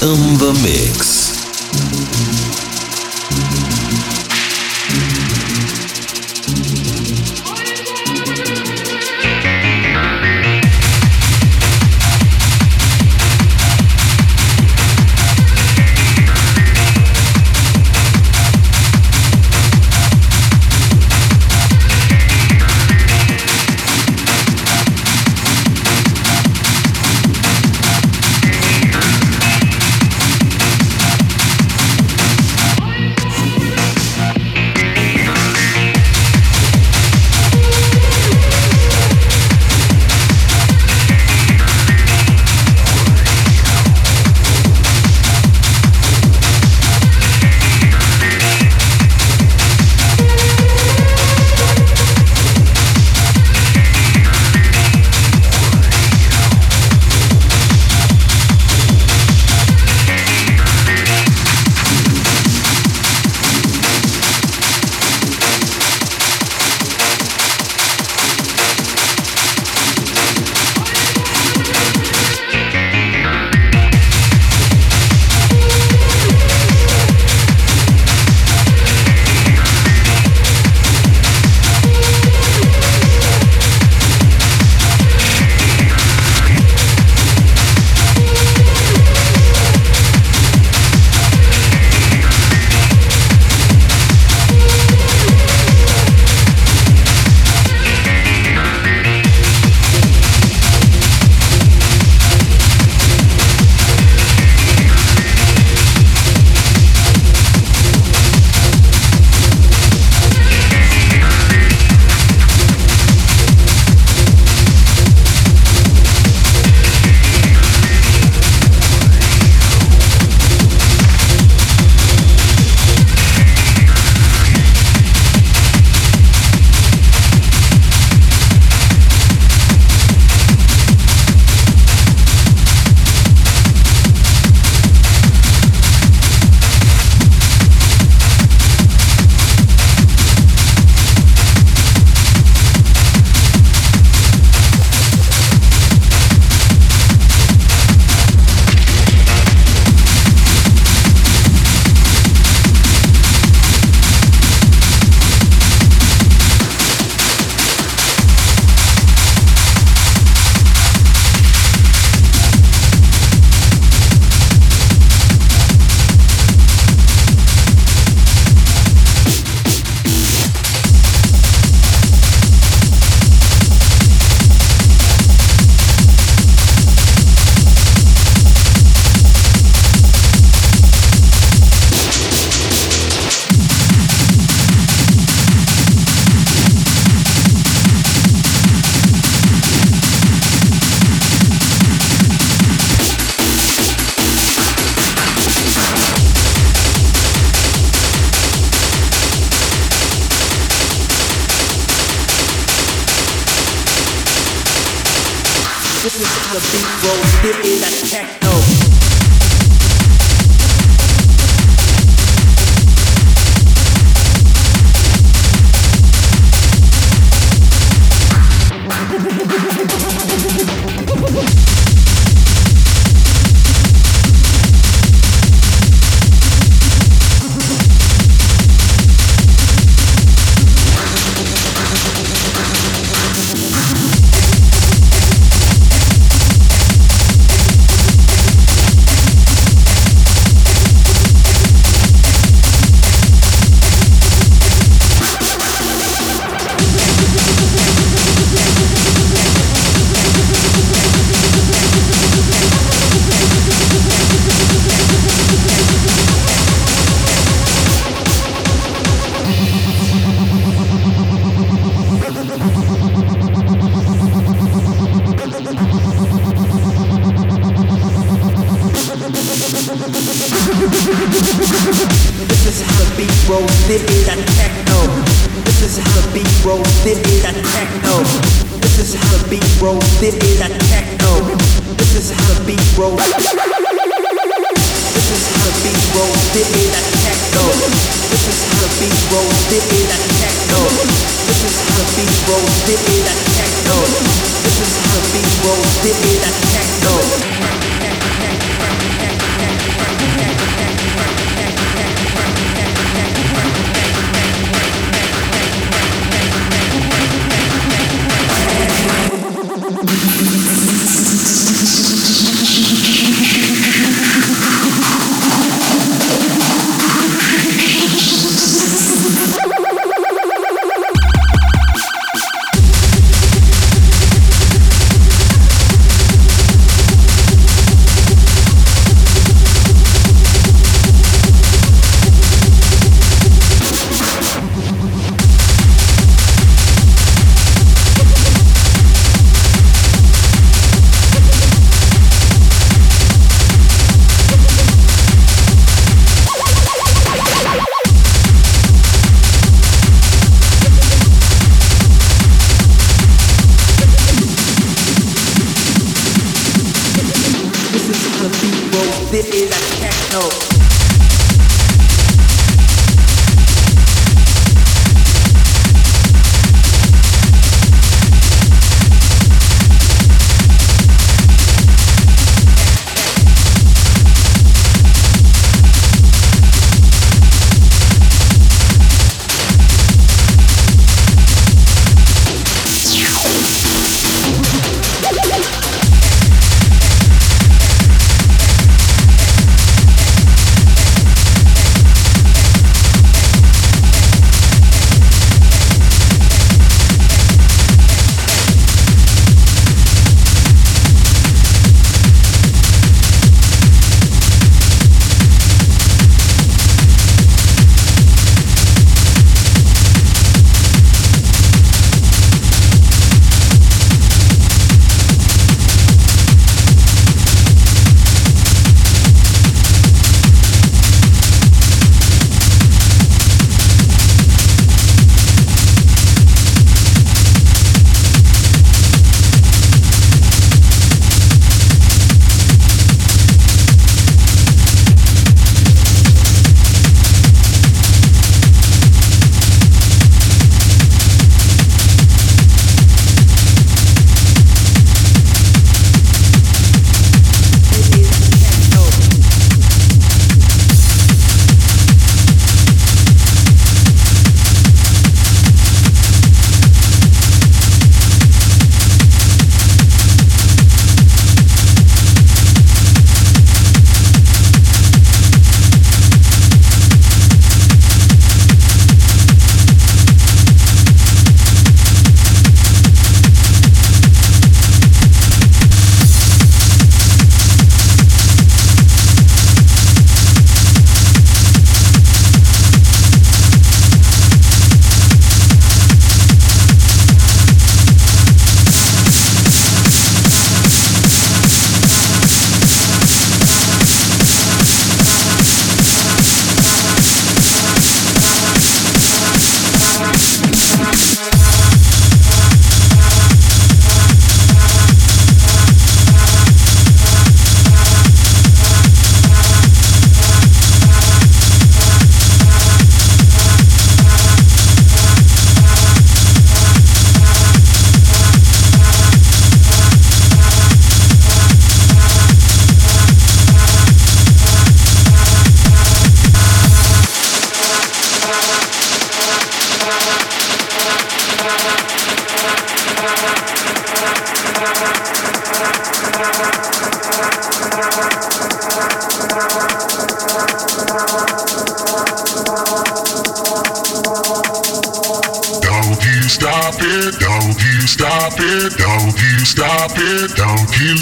In the mix.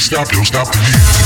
Stop, don't stop the music.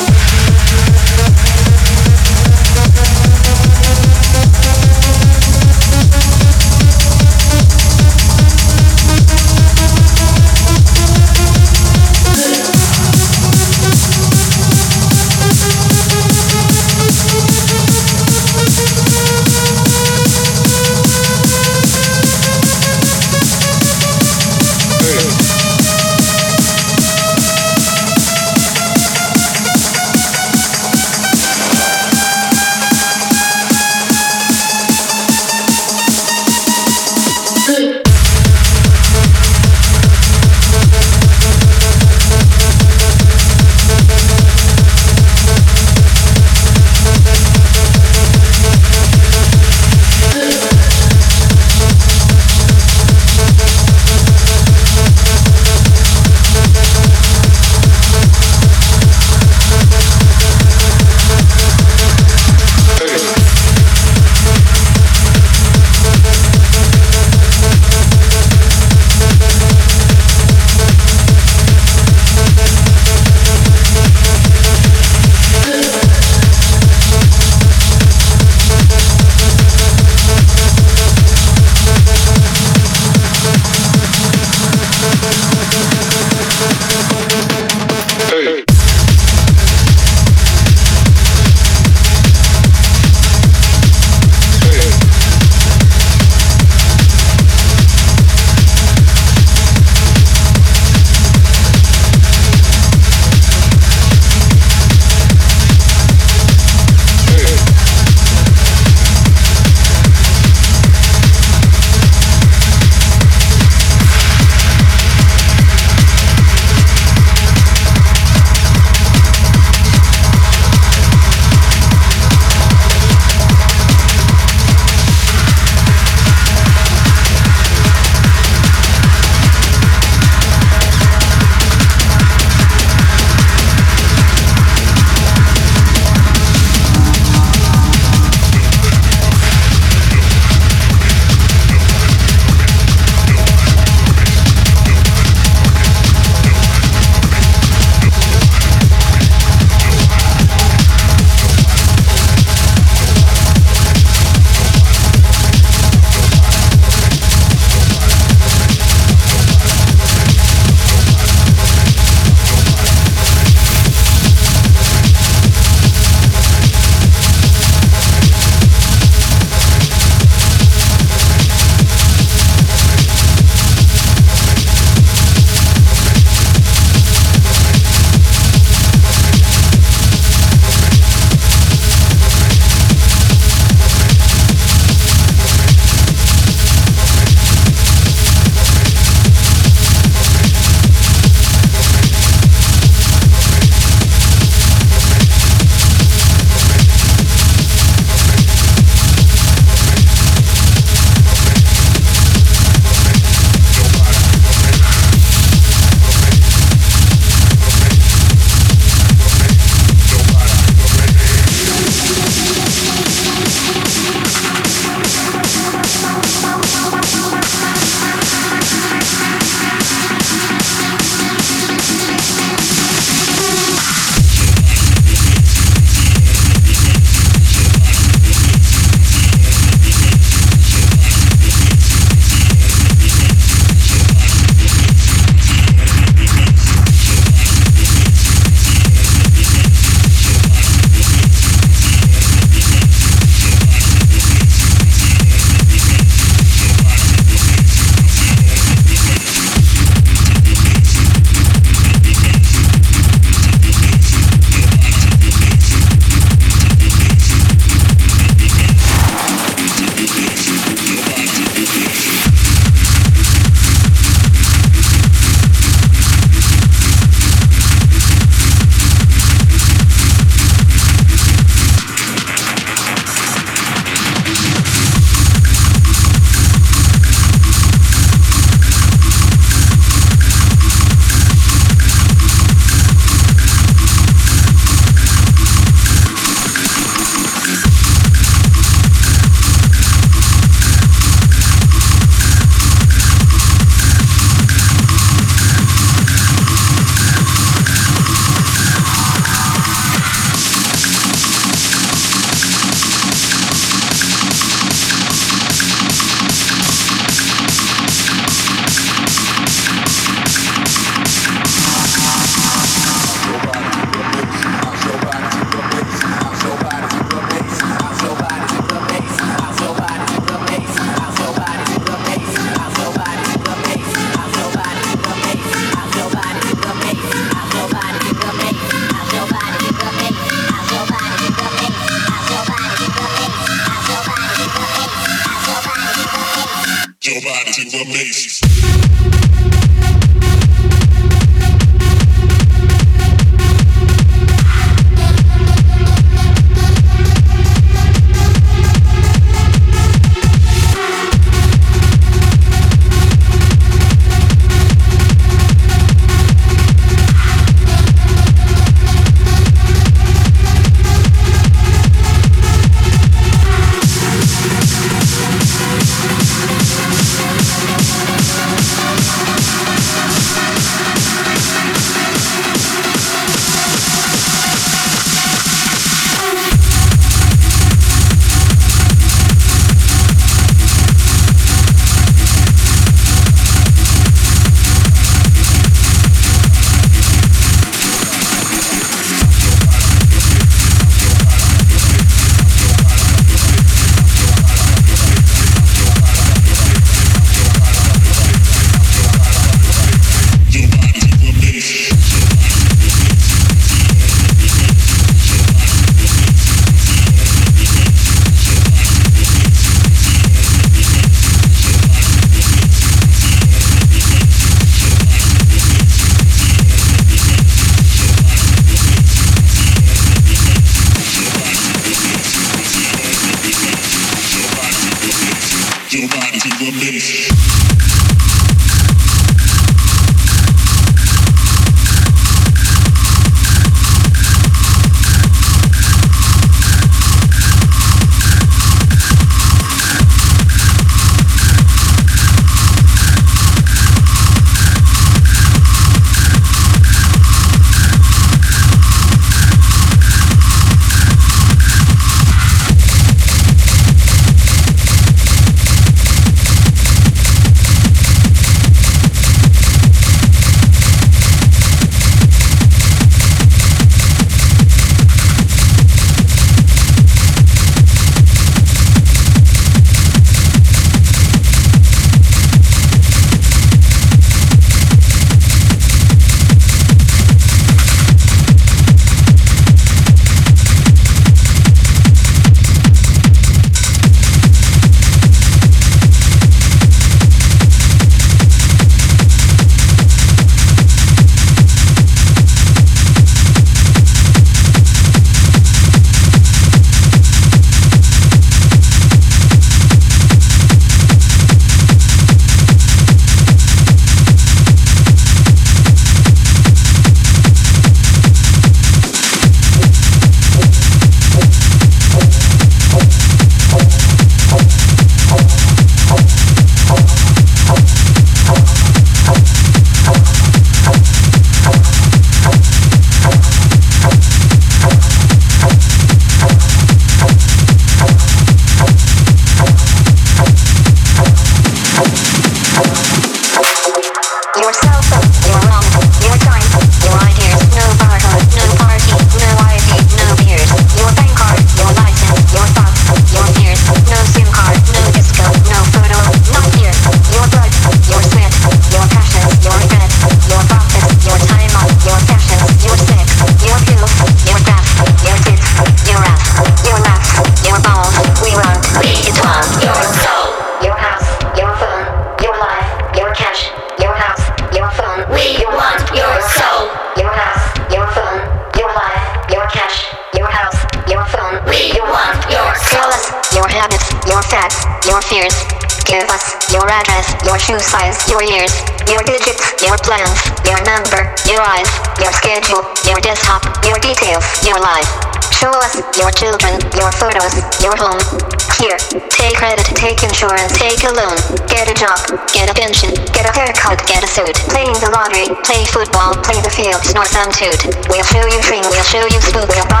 get a pension, get a haircut, get a suit, playing the lottery, play football, play the field, snort some toot. We'll show you train, we'll show you spoon, we'll buy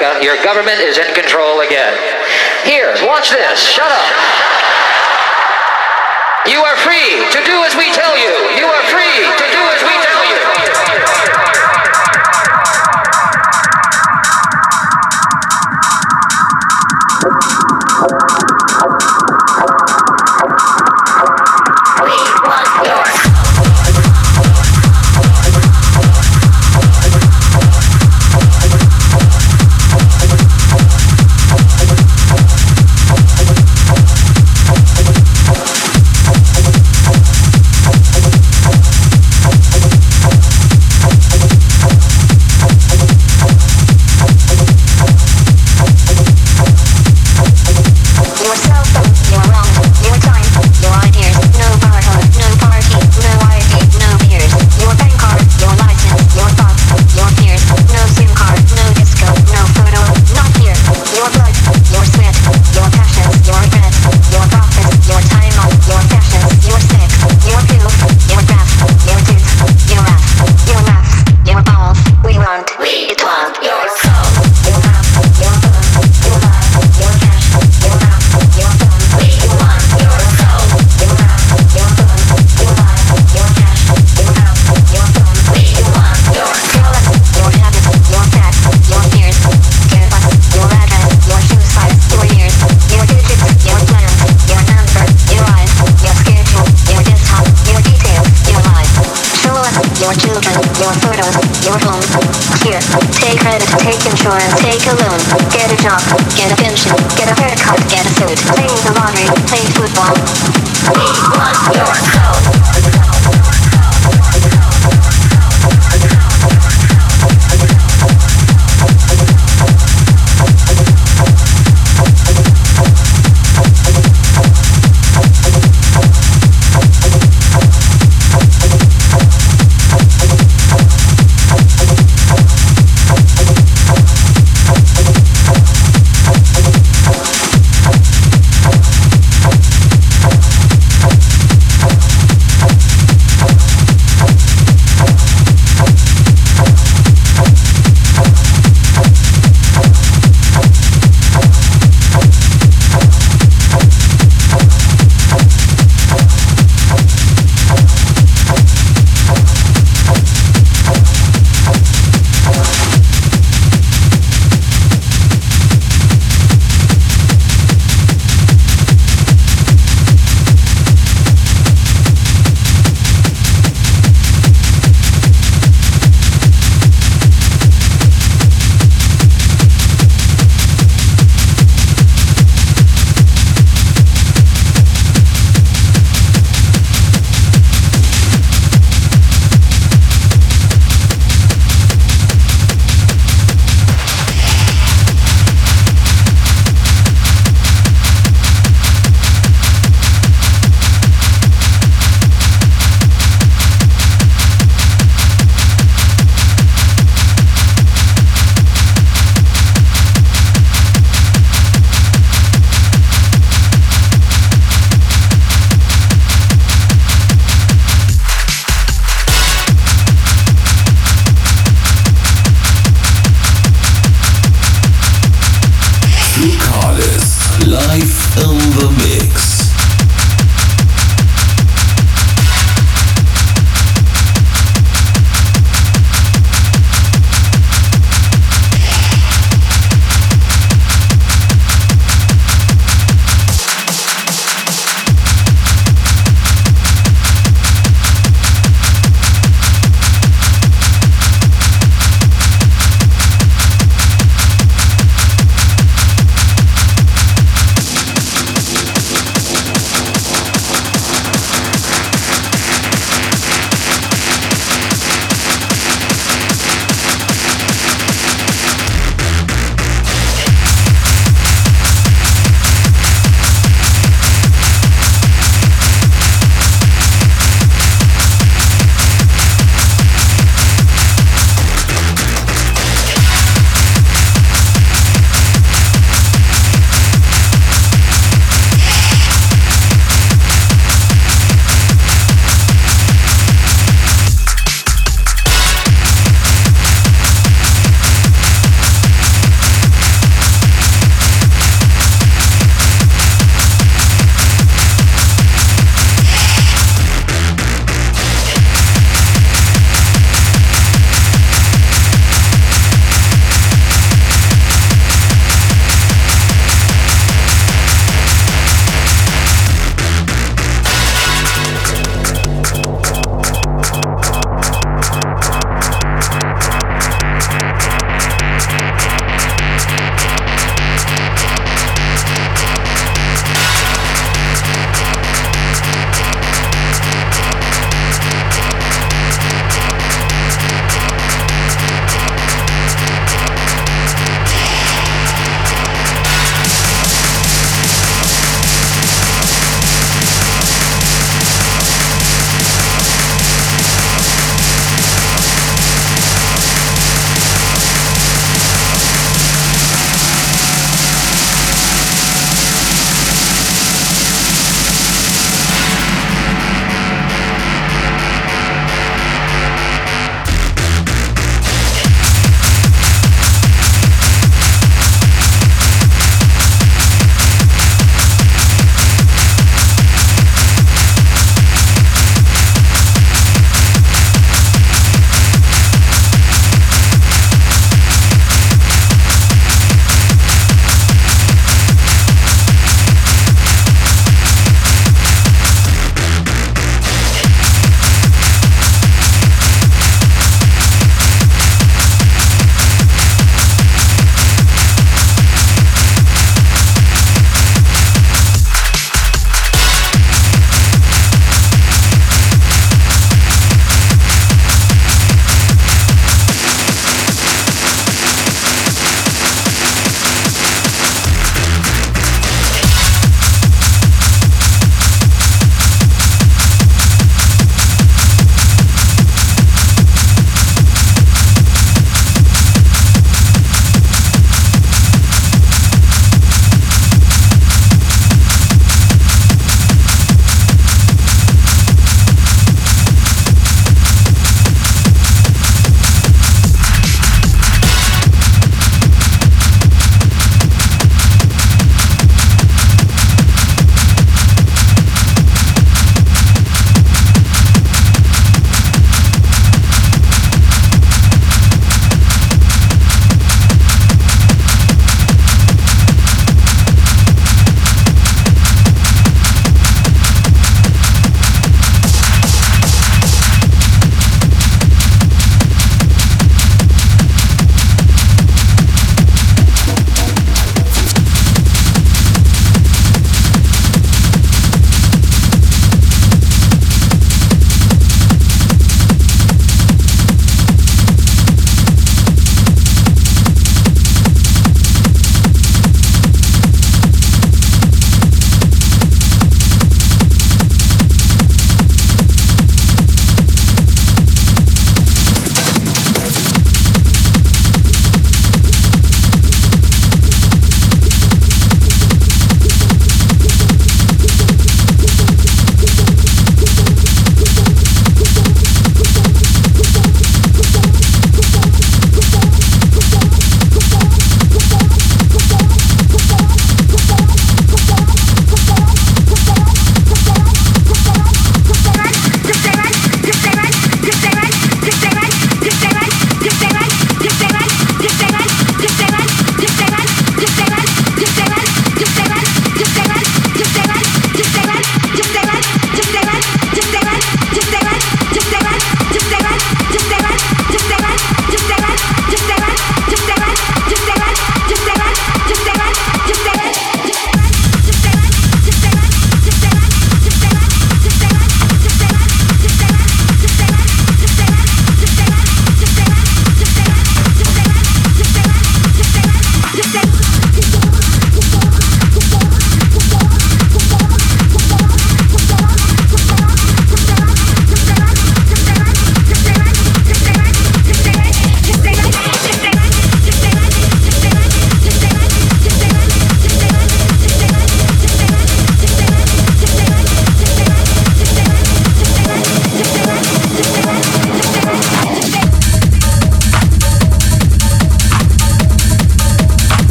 America, your government is in control again. Here, watch this. Shut up. You are free to do as we tell you. You are free to do as we tell you.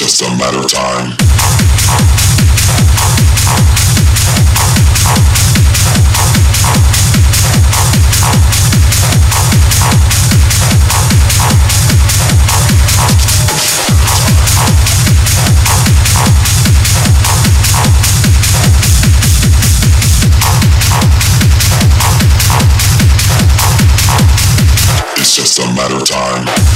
just a matter of time. just a matter of time.